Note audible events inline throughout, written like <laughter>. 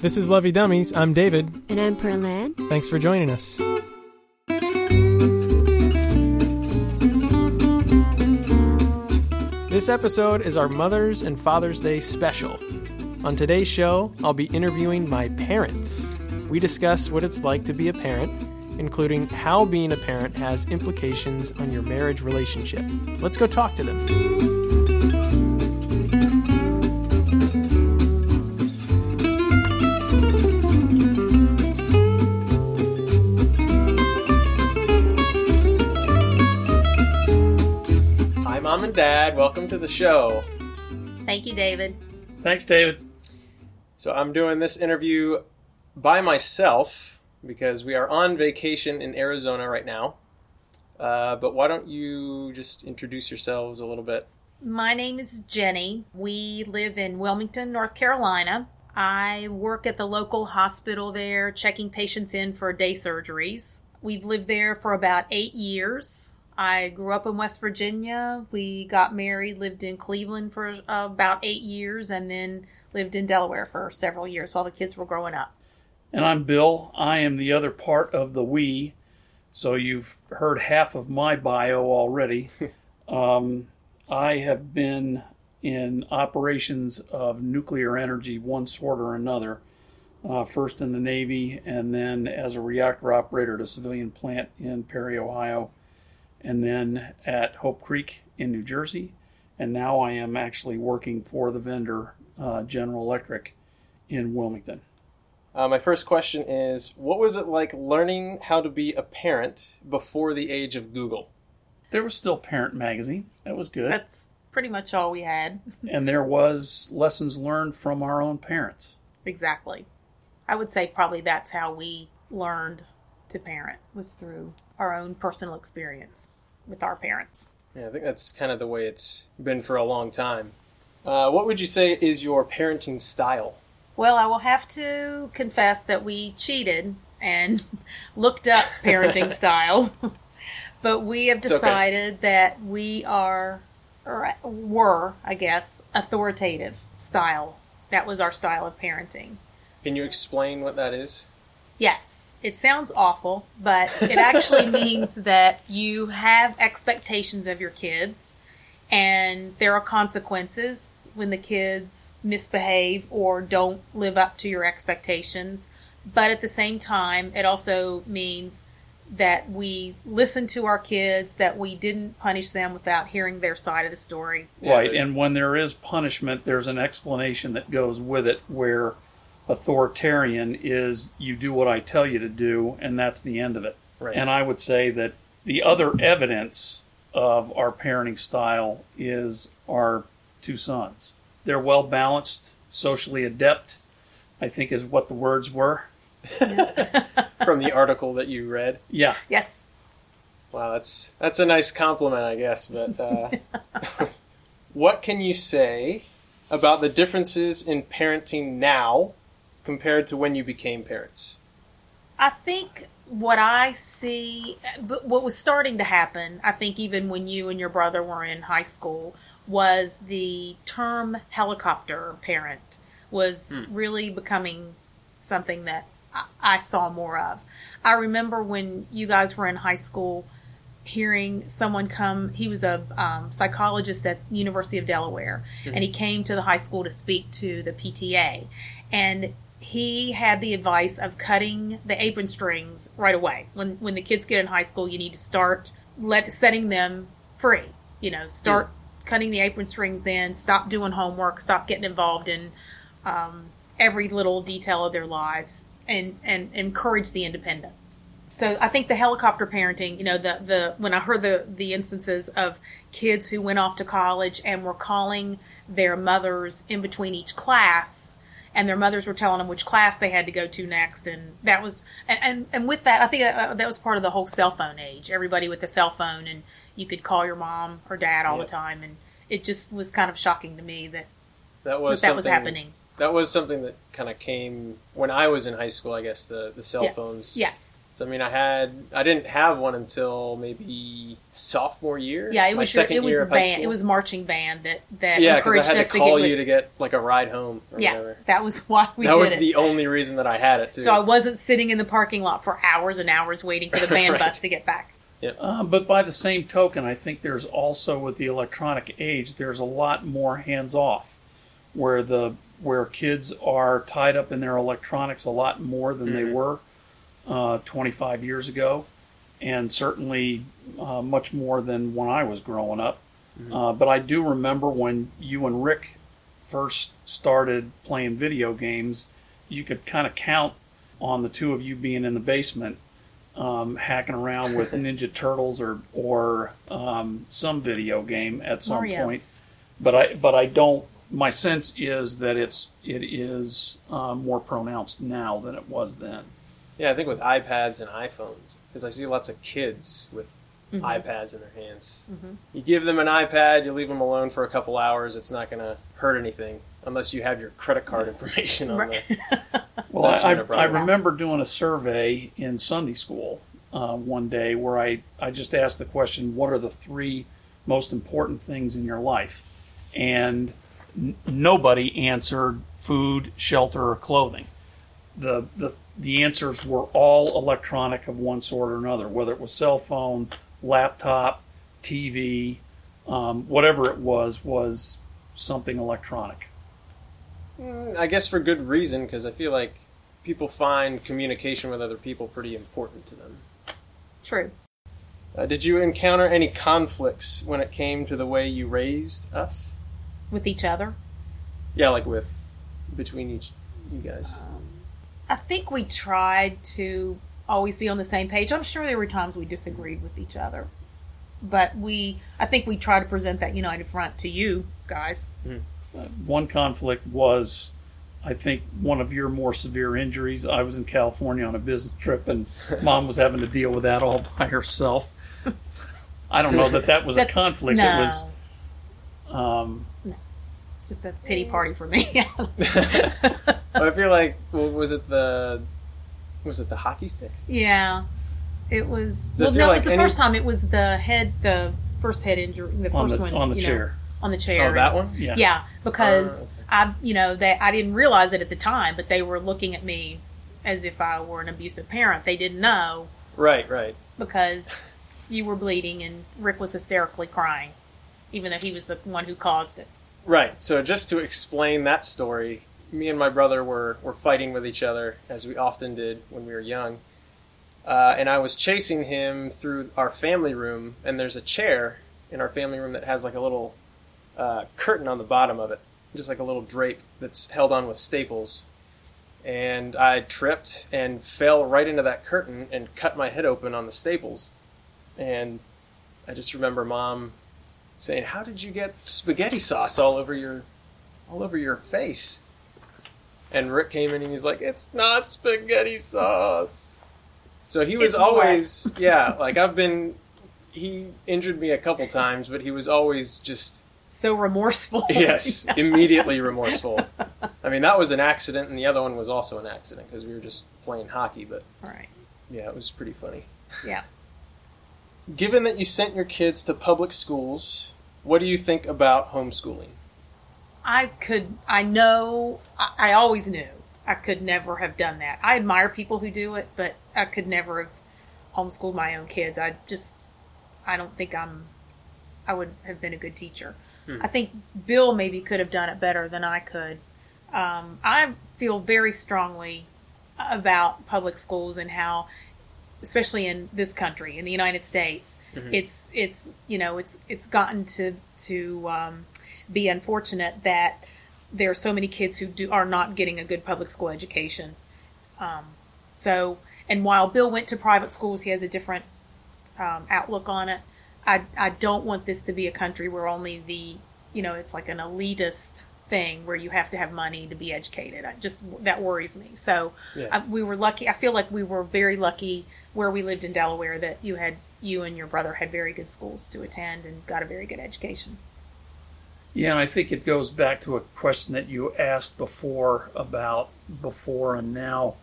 This is Lovey Dummies. I'm David. And I'm Perlan. Thanks for joining us. This episode is our Mother's and Father's Day special. On today's show, I'll be interviewing my parents. We discuss what it's like to be a parent, including how being a parent has implications on your marriage relationship. Let's go talk to them. Mom. Welcome to the show. Thank you, David. Thanks, David. So, I'm doing this interview by myself because we are on vacation in Arizona right now. Uh, but why don't you just introduce yourselves a little bit? My name is Jenny. We live in Wilmington, North Carolina. I work at the local hospital there, checking patients in for day surgeries. We've lived there for about eight years. I grew up in West Virginia. We got married, lived in Cleveland for uh, about eight years, and then lived in Delaware for several years while the kids were growing up. And I'm Bill. I am the other part of the we. So you've heard half of my bio already. <laughs> um, I have been in operations of nuclear energy, one sort or another. Uh, first in the Navy, and then as a reactor operator at a civilian plant in Perry, Ohio, and then at Hope Creek in New Jersey. And now I am actually working for the vendor, uh, General Electric, in Wilmington. Uh, my first question is What was it like learning how to be a parent before the age of Google? There was still Parent Magazine. That was good. That's pretty much all we had. <laughs> and there was lessons learned from our own parents. Exactly. I would say probably that's how we learned to parent was through our own personal experience with our parents. Yeah, I think that's kind of the way it's been for a long time. Uh, what would you say is your parenting style? Well, I will have to confess that we cheated and <laughs> looked up parenting <laughs> styles, <laughs> but we have okay. decided that we are, or were, I guess, authoritative style. That was our style of parenting. Can you explain what that is? Yes, it sounds awful, but it actually <laughs> means that you have expectations of your kids and there are consequences when the kids misbehave or don't live up to your expectations. But at the same time, it also means that we listen to our kids, that we didn't punish them without hearing their side of the story. Right. And when there is punishment, there's an explanation that goes with it where authoritarian is you do what I tell you to do, and that's the end of it. Right. And I would say that the other evidence of our parenting style is our two sons. They're well balanced, socially adept, I think is what the words were. <laughs> From the article that you read? Yeah. Yes. Wow, that's that's a nice compliment, I guess. But uh, <laughs> what can you say about the differences in parenting now compared to when you became parents? I think what I see, but what was starting to happen, I think even when you and your brother were in high school, was the term helicopter parent was really becoming something that I, saw more of. I remember when you guys were in high school hearing someone come he was a um, psychologist at university of delaware and he came to the high school to speak to the pta and he had the advice of cutting the apron strings right away. When when the kids get in high school you need to start let setting them free you know start cutting the apron strings then stop doing homework stop getting involved in um, every little detail of their lives and and encourage the independence. So I think the helicopter parenting, you know, the the when I heard the the instances of kids who went off to college and were calling their mothers in between each class, and their mothers were telling them which class they had to go to next, and that was and and, and with that, I think that, that was part of the whole cell phone age. Everybody with a cell phone, and you could call your mom or dad all Yeah. the time, and it just was kind of shocking to me that That was that, that was happening. That was something that kind of came when I was in high school. I guess the the cell phones Yes, I mean, I had I didn't have one until maybe sophomore year. Yeah, it was your, it was year band. It was marching band that that yeah, because I encouraged had us to to call get you with, to get like a ride home. Or Yes, whatever. that was <laughs> why we that did was it. the only reason that I had it too. so I wasn't sitting in the parking lot for hours and hours waiting for the <laughs> band Right. bus to get back. Uh, but by the same token, I think there's also with the electronic age, there's a lot more hands off, where the where kids are tied up in their electronics a lot more than they Mhm. were uh, 25 years ago, and certainly uh, much more than when I was growing up. Uh, but I do remember when you and Rick first started playing video games, you could kind of count on the two of you being in the basement um, hacking around with <laughs> Ninja Turtles or or um, some video game at some Mario. point. But I but I don't. My sense is that it's it is um, more pronounced now than it was then. Yeah, I think with iPads and iPhones, because I see lots of kids with Mm-hmm. iPads in their hands. You give them an iPad, you leave them alone for a couple hours. It's not going to hurt anything unless you have your credit card information on Right. there. <laughs> Well, That's I, not a I problem. remember doing a survey in Sunday school uh, one day where I, I just asked the question, What are the three most important things in your life? And n- nobody answered food, shelter, or clothing. The, the, the answers were all electronic of one sort or another, whether it was cell phone, laptop, TV, um, whatever it was, was something electronic. Mm, I guess for good reason, because I feel like people find communication with other people pretty important to them. True. Uh, did you encounter any conflicts when it came to the way you raised us? With each other. Yeah, like with between each you guys. I think we tried to always be on the same page. I'm sure there were times we disagreed with each other. But we, I think we tried to present that united front to you guys. one conflict was I think one of your more severe injuries. I was in California on a business trip, and <laughs> mom was having to deal with that all by herself. I don't know that that was a conflict. No, It was um, just a pity party for me. <laughs> I feel like well, was it the was it the hockey stick? yeah, it was. Does Well, feel no, it was the any- first time. It was the head, the first head injury, the on first the one on the you know, chair. on the chair. Oh, that one. Yeah. Yeah, because oh, okay. I, you know, they I didn't realize it at the time, but they were looking at me as if I were an abusive parent. They didn't know Right, right. because you were bleeding and Rick was hysterically crying, even though he was the one who caused it. Right. So just to explain that story, me and my brother were, were fighting with each other as we often did when we were young. Uh, and I was chasing him through our family room, and there's a chair in our family room that has like a little uh, curtain on the bottom of it, just like a little drape that's held on with staples. And I tripped and fell right into that curtain and cut my head open on the staples. And I just remember mom saying, "How did you get spaghetti sauce all over your all over your face?" And Rick came in and he's like, "It's not spaghetti sauce." So he was It's always, yeah, like I've been. He injured me a couple times, but he was always just So remorseful. <laughs> yes, <laughs> immediately remorseful. I mean, that was an accident, and the other one was also an accident because we were just playing hockey. But right. yeah, it was pretty funny. Yeah. Given that you sent your kids to public schools, what do you think about homeschooling? I could. I know. I, I always knew I could never have done that. I admire people who do it, but I could never have homeschooled my own kids. I just. I don't think I'm. I would have been a good teacher. I think Bill maybe could have done it better than I could. Um, I feel very strongly about public schools and how, especially in this country, in the United States, it's it's you know it's it's gotten to to um, be unfortunate that there are so many kids who do are not getting a good public school education. Um, so, and while Bill went to private schools, he has a different um, outlook on it. I I don't want this to be a country where only the you know it's like an elitist thing where you have to have money to be educated. I just that worries me. So Yeah. I, we were lucky. I feel like we were very lucky where we lived in Delaware that you had you and your brother had very good schools to attend and got a very good education. Yeah, I think it goes back to a question that you asked before about before and now.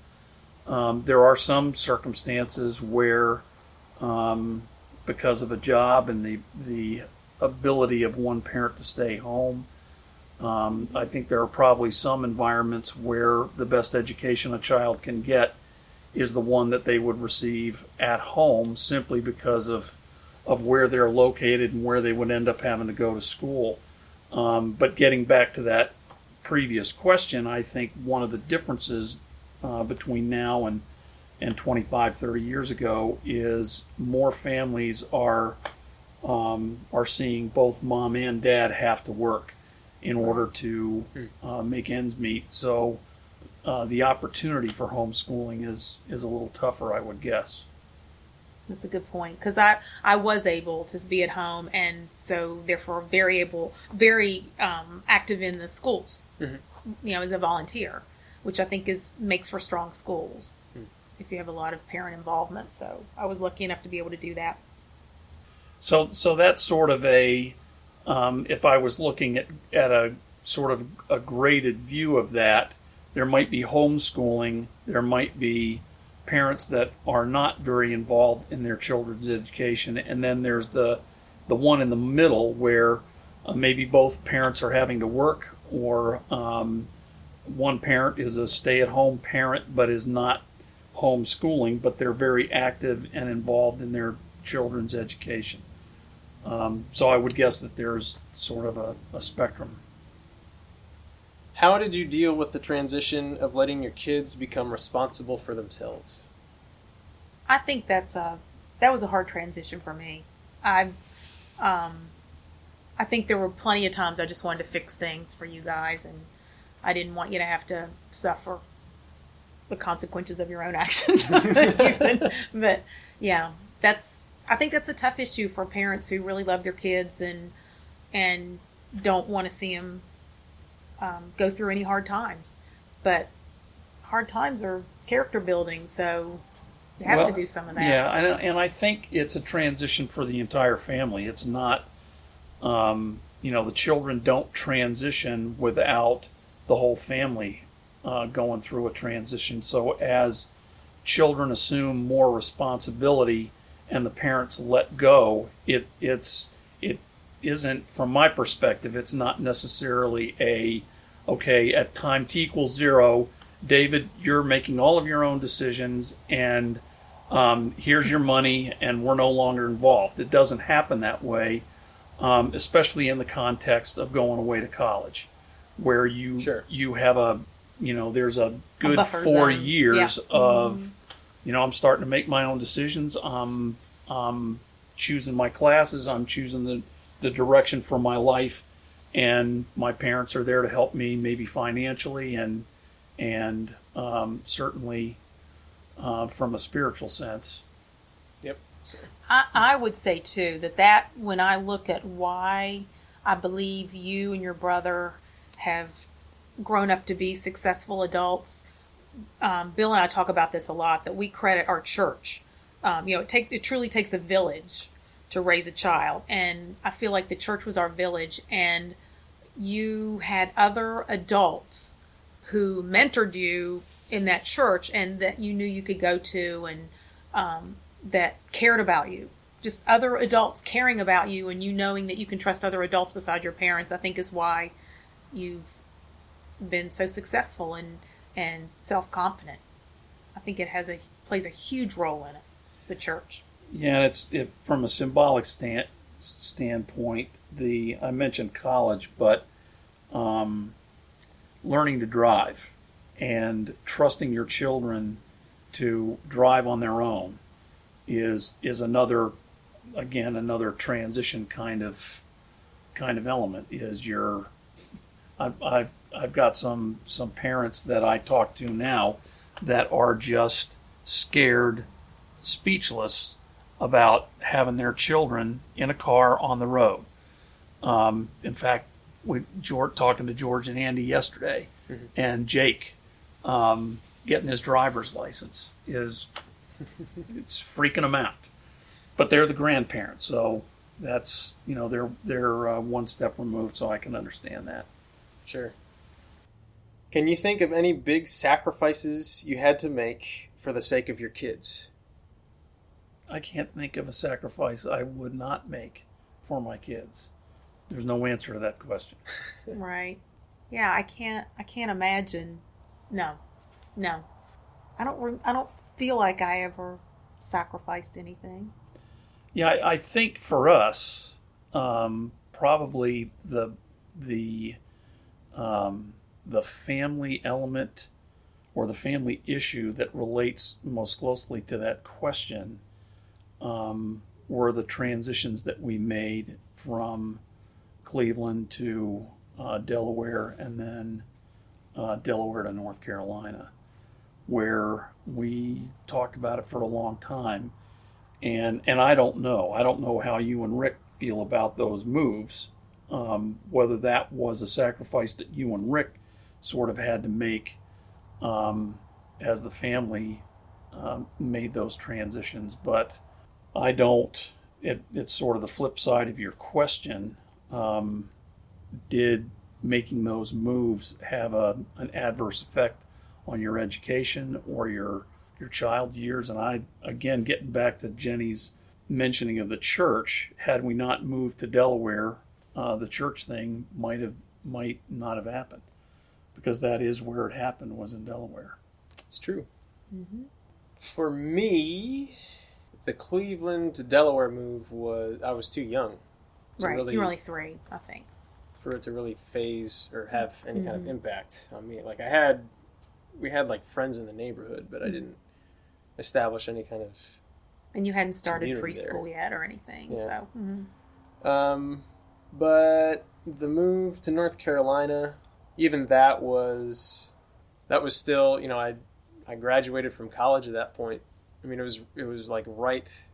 Um, there are some circumstances where, um, because of a job and the the ability of one parent to stay home, um, I think there are probably some environments where the best education a child can get is the one that they would receive at home simply because of of where they're located and where they would end up having to go to school. Um, but getting back to that previous question, I think one of the differences uh, between now and and 25, 30 years ago is more families are um, are seeing both mom and dad have to work in order to uh, make ends meet. So uh, the opportunity for homeschooling is is a little tougher, I would guess. That's a good point because I I was able to be at home and so therefore very able, very um, active in the schools. Mm-hmm. You know, as a volunteer, which I think is makes for strong schools Hmm. if you have a lot of parent involvement. So I was lucky enough to be able to do that. So so that's sort of a um, if I was looking at at a sort of a graded view of that, there might be homeschooling, there might be parents that are not very involved in their children's education, and then there's the the one in the middle where uh, maybe both parents are having to work, or um, one parent is a stay-at-home parent but is not homeschooling, but they're very active and involved in their children's education. Um, so I would guess that there's sort of a, a spectrum. How did you deal with the transition of letting your kids become responsible for themselves? I think that's a that was a hard transition for me. I um I think there were plenty of times I just wanted to fix things for you guys and I didn't want you to have to suffer the consequences of your own <laughs> actions. <laughs> but yeah, that's I think that's a tough issue for parents who really love their kids and and don't want to see them um, go through any hard times. But hard times are character building, so you have Well, to do some of that. Yeah, and, and I think it's a transition for the entire family. It's not, um, you know, the children don't transition without the whole family uh, going through a transition. So as children assume more responsibility and the parents let go, it it's it isn't from my perspective. It's not necessarily a okay at time t equals zero. David, you're making all of your own decisions, and um, here's your money, and we're no longer involved. It doesn't happen that way, um, especially in the context of going away to college, where you Sure. you have a you know there's a good buffer four zone. years Yeah. of you know I'm starting to make my own decisions. I'm I'm choosing my classes. I'm choosing the the direction for my life, and my parents are there to help me, maybe financially and and um, certainly uh, from a spiritual sense. Yep. I, I would say too that that when I look at why I believe you and your brother have grown up to be successful adults, um, Bill and I talk about this a lot. That we credit our church. Um, you know, it takes it truly takes a village to raise a child, and I feel like the church was our village, and you had other adults who mentored you in that church, and that you knew you could go to, and um, that cared about you. Just other adults caring about you and you knowing that you can trust other adults beside your parents, I think is why you've been so successful and, and self confident. I think it has a plays a huge role in it, the church. Yeah, it's it, from a symbolic stand, standpoint. The I mentioned college, but um, learning to drive and trusting your children to drive on their own is is another again another transition kind of kind of element is your I've, I've I've got some some parents that I talk to now that are just scared speechless about having their children in a car on the road. Um, in fact, we George talking to George and Andy yesterday, and Jake um, getting his driver's license is it's freaking them out. But they're the grandparents, so that's you know they're they're uh, one step removed, so I can understand that. Sure. Can you think of any big sacrifices you had to make for the sake of your kids? I can't think of a sacrifice I would not make for my kids. There's no answer to that question. <laughs> Right. Yeah, I can't. I can't imagine. No, no. I don't. re- I don't feel like I ever sacrificed anything. Yeah, I, I think for us, um, probably the the um, the family element or the family issue that relates most closely to that question um, were the transitions that we made from Cleveland to uh, Delaware and then uh, Delaware to North Carolina, where we talked about it for a long time and and I don't know. I don't know how you and Rick feel about those moves. Um, whether that was a sacrifice that you and Rick sort of had to make um, as the family um, made those transitions, but I don't. It, it's sort of the flip side of your question. Um, did making those moves have a, an adverse effect on your education or your your child years. And I, again, getting back to Jenny's mentioning of the church, had we not moved to Delaware, uh, the church thing might have might not have happened because that is where it happened was in Delaware. It's true. For me, the Cleveland to Delaware move was I was too young right. really You're only three, I think. for it to really faze or have any kind of Mm-hmm. impact on me. Like I had, we had like friends in the neighborhood, but Mm-hmm. I didn't establish any kind of And you hadn't started Community there. preschool yet or anything. Yeah. So. mhm. Um, but the move to North Carolina, even that was that was still, you know, I I graduated from college at that point. I mean, it was it was like right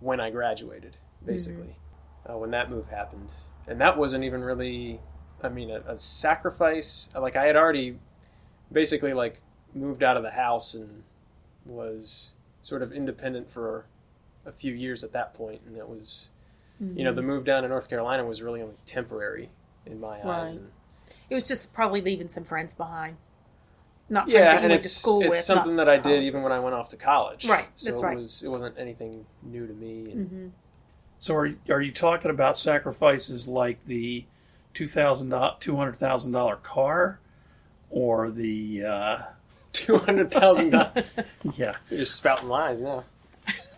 when I graduated, basically, uh, when that move happened, and that wasn't even really, I mean, a, a sacrifice. Like I had already basically like moved out of the house and was sort of independent for a few years at that point, and that was you know, the move down to North Carolina was really only temporary in my eyes. Right. And, It was just probably leaving some friends behind. Not friends yeah, that you and went to it's school it's with. something that I to did college. even when I went off to college. Right, So that's it right. was it wasn't anything new to me. And Mhm. So are are you talking about sacrifices like the two thousand two hundred thousand dollar car, or the uh, <laughs> Two hundred thousand dollars. <laughs> <laughs> yeah? You're just spouting lies now.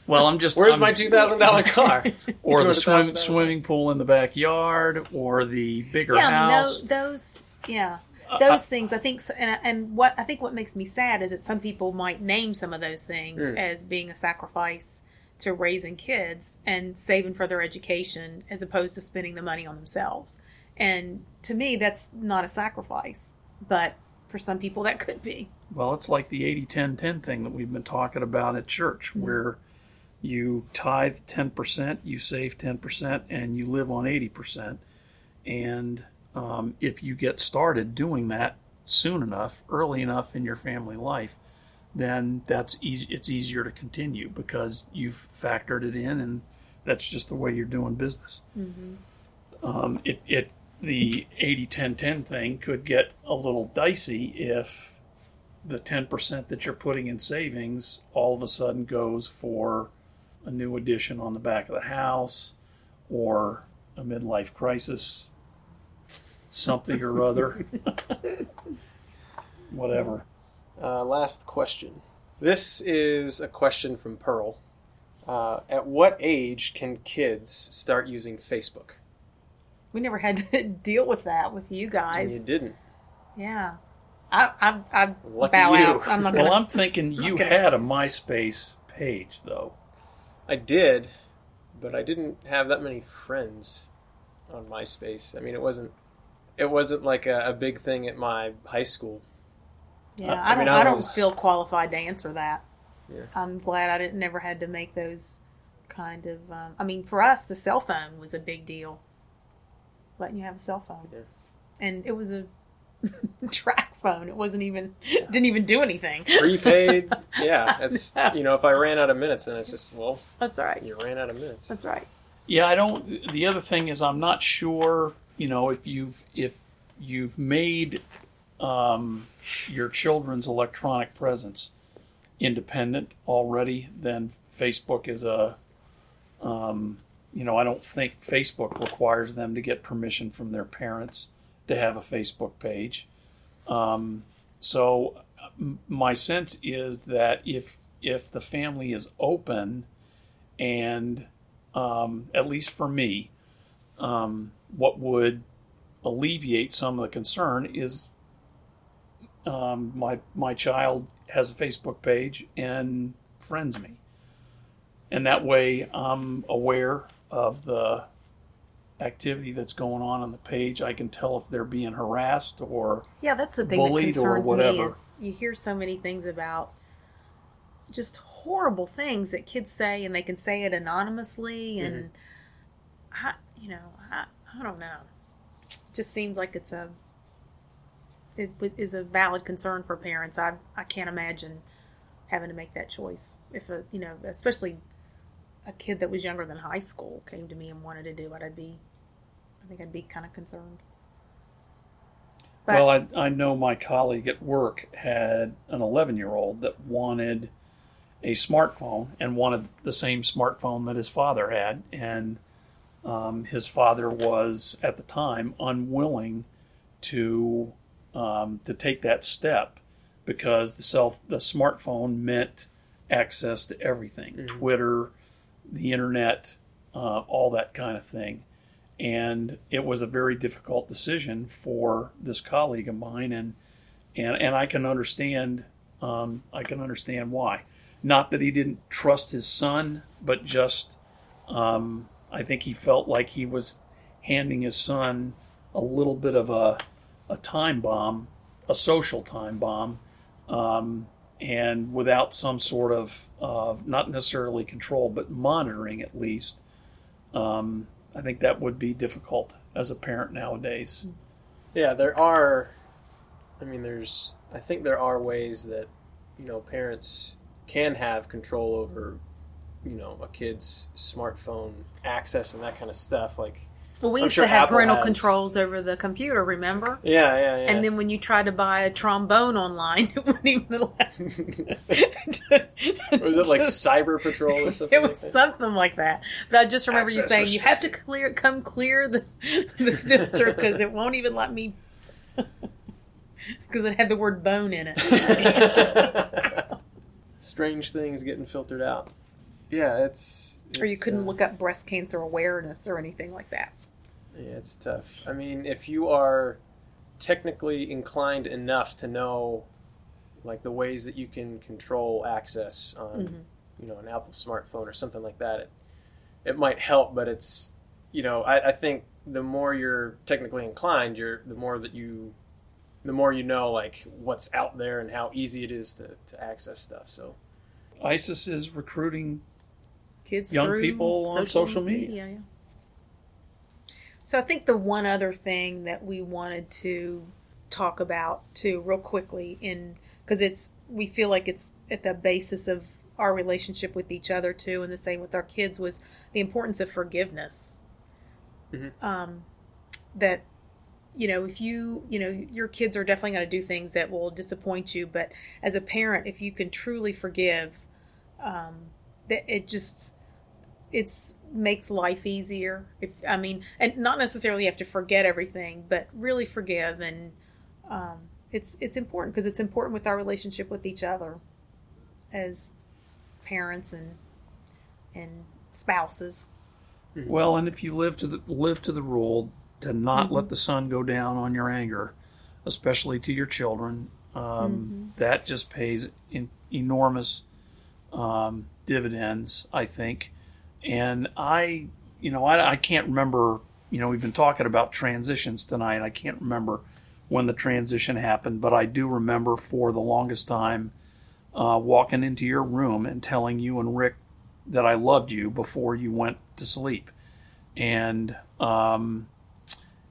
Well, I'm just Where's I'm- my two thousand dollar car? or the swim, swimming pool in the backyard, or the bigger yeah, I mean, house. those, those yeah, Those things. I think, so, and and what I think what makes me sad is that some people might name some of those things Mm. as being a sacrifice to raising kids and saving for their education, as opposed to spending the money on themselves. And to me, that's not a sacrifice, but for some people, that could be. Well, it's like the 80 10 10 thing that we've been talking about at church, where you tithe 10%, you save 10%, and you live on 80%. And um, if you get started doing that soon enough, early enough in your family life, then that's easy, it's easier to continue because you've factored it in and that's just the way you're doing business. Um, it, it the 80 10 10 thing could get a little dicey if the 10% that you're putting in savings all of a sudden goes for a new addition on the back of the house or a midlife crisis, something or other. <laughs> Whatever. Uh, last question. This is a question from Pearl. Uh, at what age can kids start using Facebook? We never had to <laughs> deal with that with you guys. You didn't. Yeah, I I, I Lucky bow you. out. I'm not gonna. Well, I'm thinking <laughs> you Okay. had a MySpace page, though. I did, but I didn't have that many friends on MySpace. I mean, it wasn't it wasn't like a, a big thing at my high school. Yeah, I I, don't. mean, I, I don't was- feel qualified to answer that. Yeah. I'm glad I didn't never had to make those kind of. Um, I mean, for us, the cell phone was a big deal. Letting you have a cell phone, Yeah. and it was a <laughs> TracFone. It wasn't even didn't even do anything. Prepaid, <laughs> yeah. That's you know, if I ran out of minutes, then it's just well, That's right. you ran out of minutes. That's right. Yeah, I don't. The other thing is, I'm not sure. You know, if you've if you've made um, your children's electronic presence independent already, then Facebook is a, um, you know, I don't think Facebook requires them to get permission from their parents to have a Facebook page. Um, so my sense is that if if the family is open, and um, at least for me, um, what would alleviate some of the concern is um, my my child has a Facebook page and friends me, and that way I'm aware of the activity that's going on on the page. I can tell if they're being harassed or Yeah, that's the thing that concerns me is you hear so many things about just horrible things that kids say, and they can say it anonymously, and I, you know, I, I don't know. Just seems like it's a it is a valid concern for parents. I I can't imagine having to make that choice if a you know, especially a kid that was younger than high school came to me and wanted to do it. I'd be, I think I'd be kind of concerned. But- well, I, I know my colleague at work had an 11 year old that wanted a smartphone and wanted the same smartphone that his father had. And um, his father was, at the time, unwilling to um, to take that step because the self the smartphone meant access to everything Twitter, the internet, uh, all that kind of thing and it was a very difficult decision for this colleague of mine, and and and I can understand um, I can understand why. Not that he didn't trust his son, but just um, I think he felt like he was handing his son a little bit of a a time bomb, a social time bomb, um, and without some sort of of not necessarily control, but monitoring at least. Um, I think that would be difficult as a parent nowadays. Yeah, there are. I mean, there's. I think there are ways that you know parents can have control over, you know, a kid's smartphone access and that kind of stuff. Like, Well, we I'm used sure to have Apple parental has- controls over the computer, remember? yeah, yeah, yeah. And then when you tried to buy a trombone online, <laughs> it wouldn't even allow. <laughs> was it like Cyber Patrol or something? It was that? something like that. But I just remember you saying you have to clear, come clear the <laughs> the filter because it won't even let me. Because it had the word bone in it, Strange things getting filtered out. Yeah, it's. or you couldn't uh, look up breast cancer awareness or anything like that. Yeah, it's tough. I mean, if you are technically inclined enough to know, like the ways that you can control access on, Mhm. you know, an Apple smartphone or something like that, it, it might help. But it's, you know, I, I think the more you're technically inclined, you're the more that you, the more you know, like what's out there and how easy it is to, to access stuff. So ISIS is recruiting kids Young through people on social media. Yeah, yeah. So I think the one other thing that we wanted to talk about too, real quickly, in because it's we feel like it's at the basis of our relationship with each other too, and the same with our kids was the importance of forgiveness. Mhm. Um, that you know if you you know your kids are definitely going to do things that will disappoint you but as a parent if you can truly forgive um, that it just it's makes life easier if i mean and not necessarily have to forget everything but really forgive and um, it's it's important because it's important with our relationship with each other as parents and and spouses. Well, and if you live to the live to the rule to not let the sun go down on your anger, especially to your children, um, that just pays in enormous um, dividends, I think. And I, you know, I, I can't remember. You know, we've been talking about transitions tonight. I can't remember when the transition happened, but I do remember for the longest time uh, walking into your room and telling you and Rick that I loved you before you went to sleep. And um,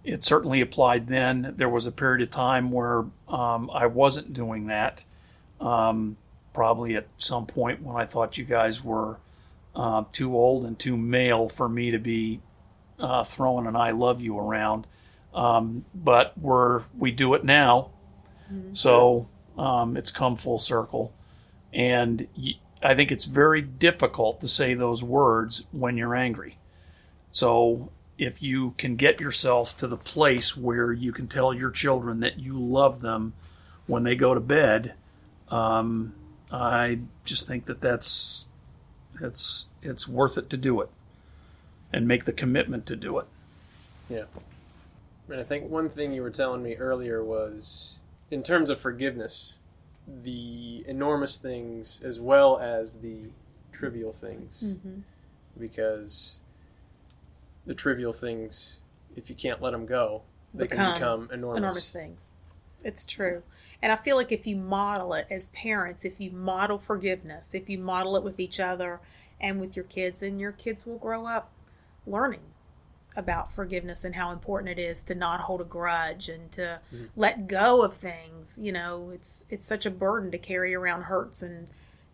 it certainly applied then. There was a period of time where um, I wasn't doing that. Um, probably at some point when I thought you guys were uh, too old and too male for me to be uh, throwing an "I love you" around. Um, but we're we do it now, so um, it's come full circle. And y I think it's very difficult to say those words when you're angry. So if you can get yourself to the place where you can tell your children that you love them when they go to bed, um, I just think that that's it's it's worth it to do it and make the commitment to do it. Yeah. And I think one thing you were telling me earlier was in terms of forgiveness, the enormous things as well as the trivial things. Mm-hmm. Because the trivial things, if you can't let them go, they Become can become enormous. enormous things. It's true. And I feel like if you model it as parents, if you model forgiveness, if you model it with each other and with your kids, then your kids will grow up learning about forgiveness and how important it is to not hold a grudge and to Mm-hmm. let go of things. You know, it's it's such a burden to carry around hurts and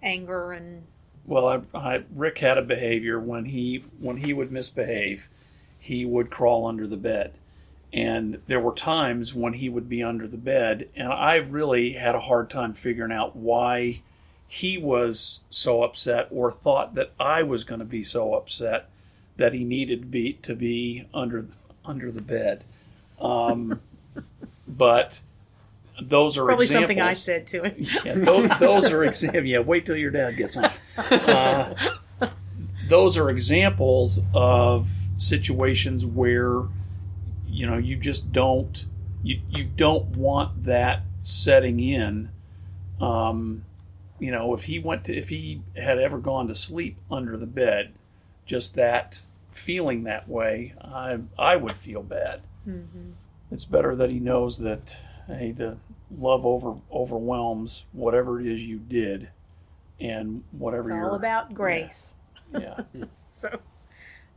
anger and Well, I, I, Rick had a behavior when he when he would misbehave, he would crawl under the bed, and there were times when he would be under the bed, and I really had a hard time figuring out why he was so upset or thought that I was going to be so upset that he needed to be to be under under the bed. Um, <laughs> but those are probably examples something I said to him. <laughs> yeah, those, those are examples. <laughs> Yeah, wait till your dad gets on. Uh, those are examples of situations where you know you just don't you you don't want that setting in. Um, you know, if he went to if he had ever gone to sleep under the bed, just that feeling that way, I I would feel bad. Mm-hmm. It's better that he knows that hey, the love over overwhelms whatever it is you did, and whatever It's you're. all about grace. yeah, <laughs> So,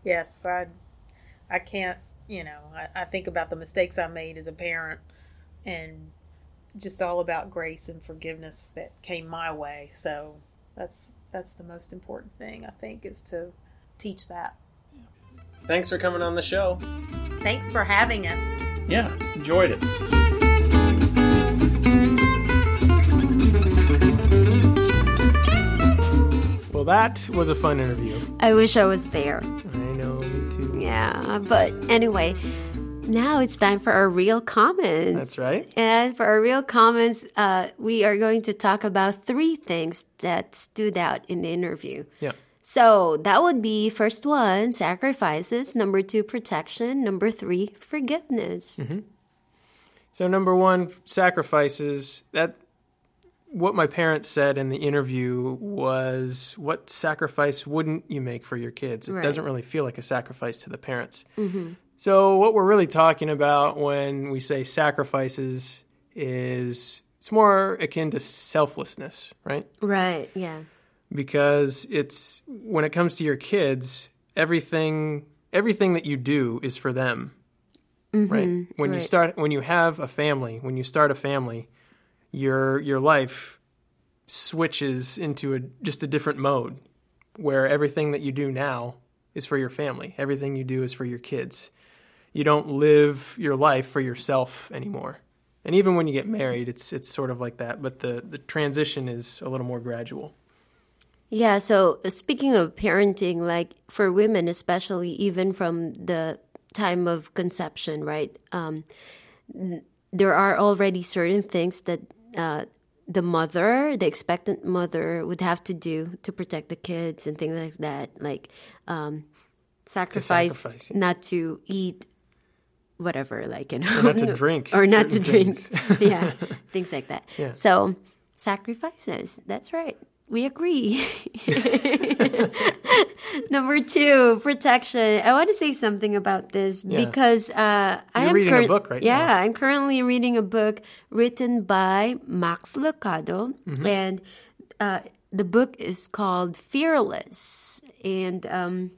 yes, I, I can't. You know, I, I think about the mistakes I made as a parent, and just all about grace and forgiveness that came my way. So that's that's the most important thing I think is to teach that. Thanks for coming on the show. Thanks for having us. yeah, enjoyed it. Well, that was a fun interview. I wish I was there. Uh-huh. Yeah, but anyway, now it's time for our real comments. That's right. And for our real comments, uh, we are going to talk about three things that stood out in the interview. Yeah. So that would be first one, sacrifices. Number two, protection. Number three, forgiveness. So number one, sacrifices. That what my parents said in the interview was, "What sacrifice wouldn't you make for your kids?" It Right. doesn't really feel like a sacrifice to the parents. Mm-hmm. So what we're really talking about when we say sacrifices is it's more akin to selflessness, right? Right. Yeah. because it's when it comes to your kids, everything everything that you do is for them. right? Mm-hmm. When you start when you have a family, when you start a family, your your life switches into a just a different mode where everything that you do now is for your family. Everything you do is for your kids. You don't live your life for yourself anymore. And even when you get married, it's it's sort of like that, but the the transition is a little more gradual. Yeah, so uh, speaking of parenting, like for women, especially even from the time of conception, right? Um, there are already certain things that uh, the mother, the expectant mother, would have to do to protect the kids and things like that, like um, sacrifice, sacrifice, yeah. not to eat whatever, like you know, Or not to drink or not to certain drink, <laughs> yeah, <laughs> things like that. Yeah. So sacrifices. That's right. We agree. <laughs> Number two, protection. I want to say something about this Yeah. because uh, I am reading a book right yeah, now. I'm currently reading a book written by Max Lucado, Mm-hmm. and uh, the book is called Fearless. And um,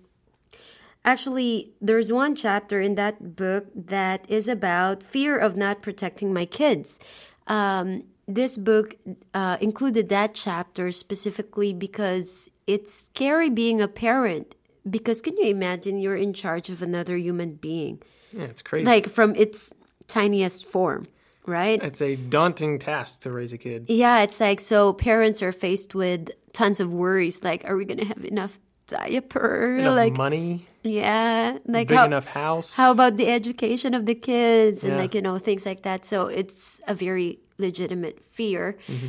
Actually, there's one chapter in that book that is about fear of not protecting my kids. Um, this book uh, included that chapter specifically because it's scary being a parent. Because can you imagine you're in charge of another human being, Yeah, it's crazy. like from its tiniest form, right? It's a daunting task to raise a kid. Yeah, it's like so parents are faced with tons of worries like are we going to have enough diaper Enough like money, yeah, like big how, enough house. how about the education of the kids and Yeah. like you know things like that so it's a very legitimate fear Mm-hmm.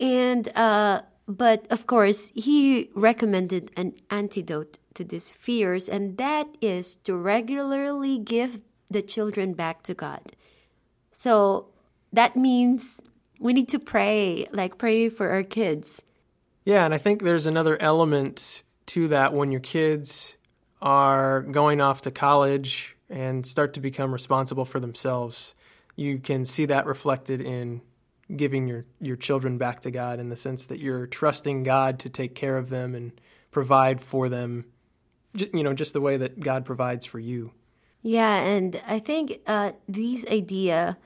and uh but of course he recommended an antidote to these fears and that is to regularly give the children back to god so that means we need to pray like pray for our kids Yeah, and I think there's another element to that when your kids are going off to college and start to become responsible for themselves. You can see that reflected in giving your, your children back to God in the sense that you're trusting God to take care of them and provide for them, you know, just the way that God provides for you. Yeah, and I think uh, these idea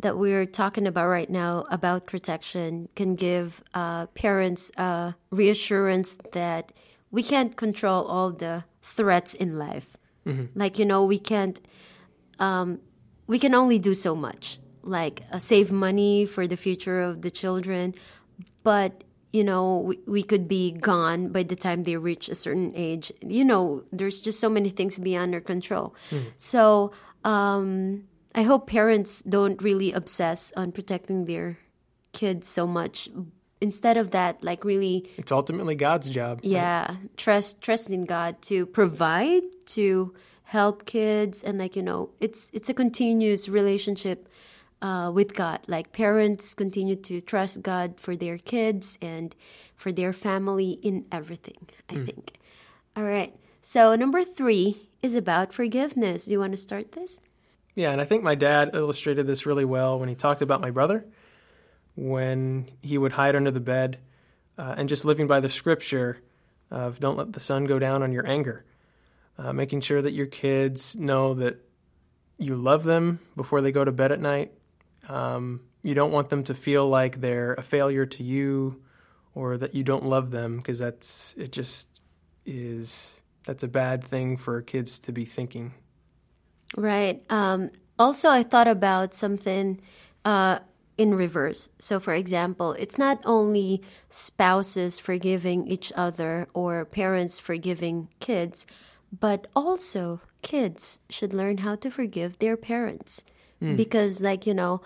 that we're talking about right now about protection can give uh, parents uh, reassurance that we can't control all the threats in life. Like you know, we can't. Um, we can only do so much, like uh, save money for the future of the children, but you know we, we could be gone by the time they reach a certain age. You know there's just so many things beyond our control. So um, i hope parents don't really obsess on protecting their kids so much. Instead of that like really It's ultimately God's job. yeah. Trust trust in god to provide to help kids. And like you know it's it's a continuous relationship uh, with god. Like parents continue to trust god for their kids and for their family in everything i think. All right. So number three is about forgiveness. Do you want to start this? Yeah, and I think my dad illustrated this really well when he talked about my brother, when he would hide under the bed uh, and just living by the scripture of don't let the sun go down on your anger, uh, making sure that your kids know that you love them before they go to bed at night. Um, you don't want them to feel like they're a failure to you or that you don't love them because that's it just is that's a bad thing for kids to be thinking. Right. Um, also, I thought about something uh, in reverse. So, for example, it's not only spouses forgiving each other or parents forgiving kids, but also kids should learn how to forgive their parents. Because, like, you know,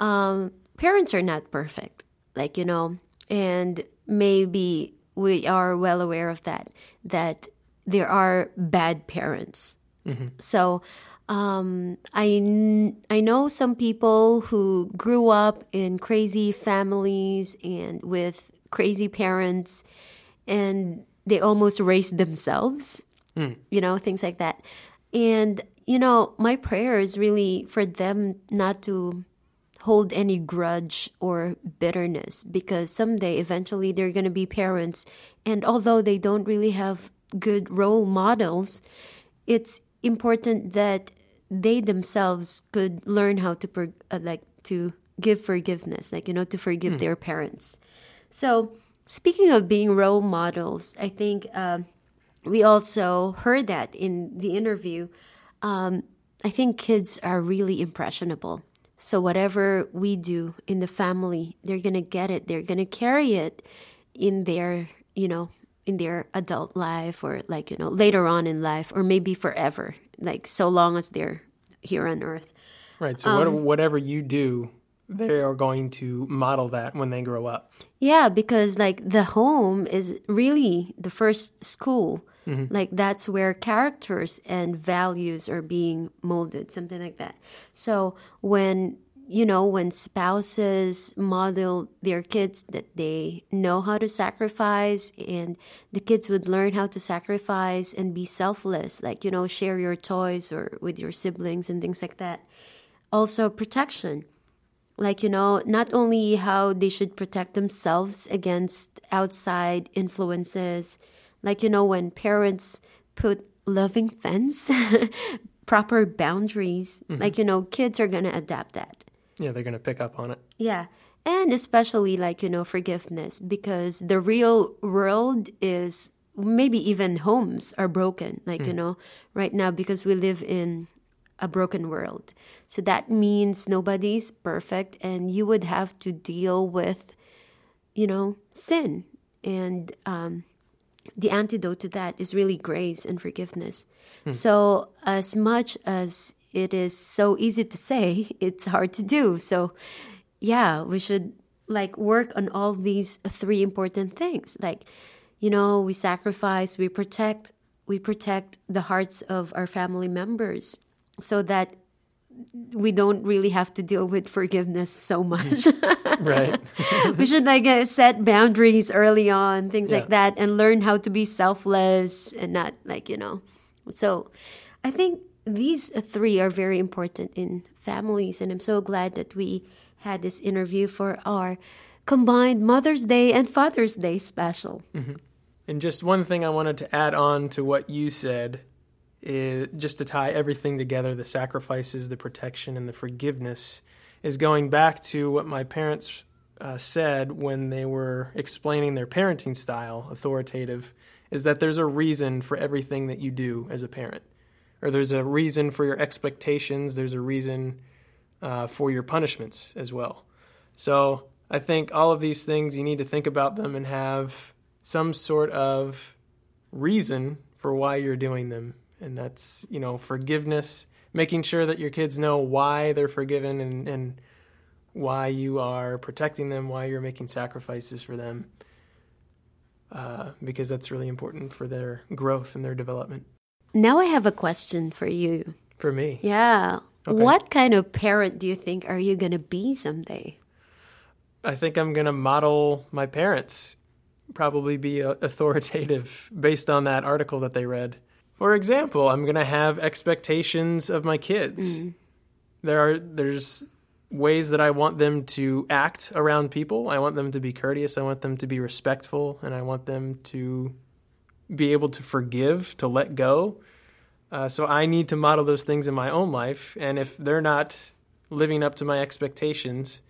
um, parents are not perfect. Like, you know, and maybe we are well aware of that, that there are bad parents. So um, I, kn- I know some people who grew up in crazy families and with crazy parents, and they almost raised themselves, you know, things like that. And, you know, my prayer is really for them not to hold any grudge or bitterness because someday eventually they're going to be parents. And although they don't really have good role models it's important that they themselves could learn how to per, uh, like to give forgiveness like you know to forgive their parents. So speaking of being role models i think um, we also heard that in the interview um, i think kids are really impressionable so whatever we do in the family they're gonna get it they're gonna carry it in their you know in their adult life or like you know later on in life or maybe forever like so long as they're here on earth Right. So what, whatever you do, they are going to model that when they grow up. Yeah, because like the home is really the first school. Mm-hmm. Like that's where characters and values are being molded, something like that. So when you know when spouses model their kids that they know how to sacrifice and the kids would learn how to sacrifice and be selfless like you know share your toys or with your siblings and things like that. Also protection. Like you know not only how they should protect themselves against outside influences like you know when parents put loving fence <laughs> proper boundaries like you know kids are going to adapt that Yeah, they're going to pick up on it. yeah and especially like you know forgiveness because the real world is maybe even homes are broken like you know right now because we live in a broken world. So that means nobody's perfect and you would have to deal with, you know, sin. And um, the antidote to that is really grace and forgiveness. Hmm. So, as much as it is so easy to say, <laughs> it's hard to do. So, yeah, we should like work on all these three important things. Like, you know, we sacrifice, we protect, we protect the hearts of our family members so that we don't really have to deal with forgiveness so much. <laughs> Right. <laughs> we should like uh, set boundaries early on, things Yeah. like that, and learn how to be selfless and not like you know. So, I think these three are very important in families, and I'm so glad that we had this interview for our combined Mother's Day and Father's Day special. And just one thing I wanted to add on to what you said is just to tie everything together the sacrifices, the protection, and the forgiveness is going back to what my parents uh, said when they were explaining their parenting style, authoritative, is that there's a reason for everything that you do as a parent. Or there's a reason for your expectations, there's a reason uh, for your punishments as well. So I think all of these things, you need to think about them and have some sort of reason for why you're doing them. And that's, you know, forgiveness, making sure that your kids know why they're forgiven and, and why you are protecting them, why you're making sacrifices for them, uh, because that's really important for their growth and their development. Now I have a question for you. For me, Yeah. Okay. What kind of parent do you think are you going to be someday? I think I'm going to model my parents, probably be authoritative <laughs> based on that article that they read. For example, I'm going to have expectations of my kids. There are there's ways that I want them to act around people. I want them to be courteous, I want them to be respectful, and I want them to be able to forgive, to let go. Uh, so I need to model those things in my own life, and if they're not living up to my expectations,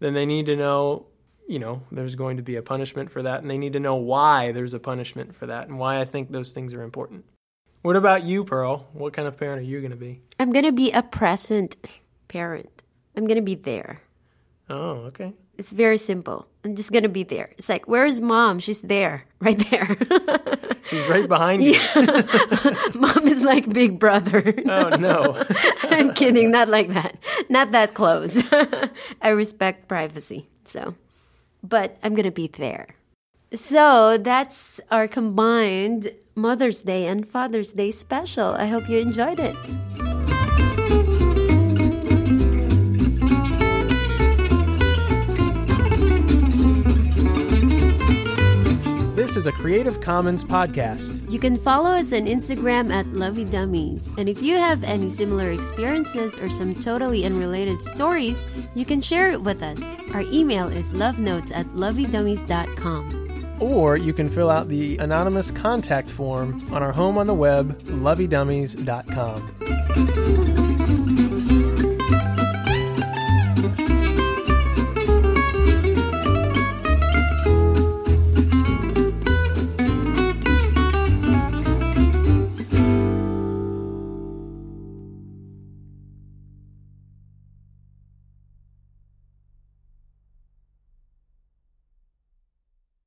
then they need to know, you know, there's going to be a punishment for that, and they need to know why there's a punishment for that and why I think those things are important. What about you, Pearl? What kind of parent are you going to be? I'm going to be a present parent. I'm going to be there. Oh, okay. It's very simple. I'm just going to be there. It's like, where's mom? She's there, <laughs> right there. She's right behind you. <laughs> mom is like big brother. Oh, no. <laughs> I'm kidding. Not like that. Not that close. I respect privacy. So, but I'm going to be there. So that's our combined Mother's Day and Father's Day special. I hope you enjoyed it. This is a Creative Commons podcast. You can follow us on Instagram at Lovey Dummies. And if you have any similar experiences or some totally unrelated stories, you can share it with us. Our email is lovenotes at loveydummies.com. Or you can fill out the anonymous contact form on our home on the web, loveydummies.com.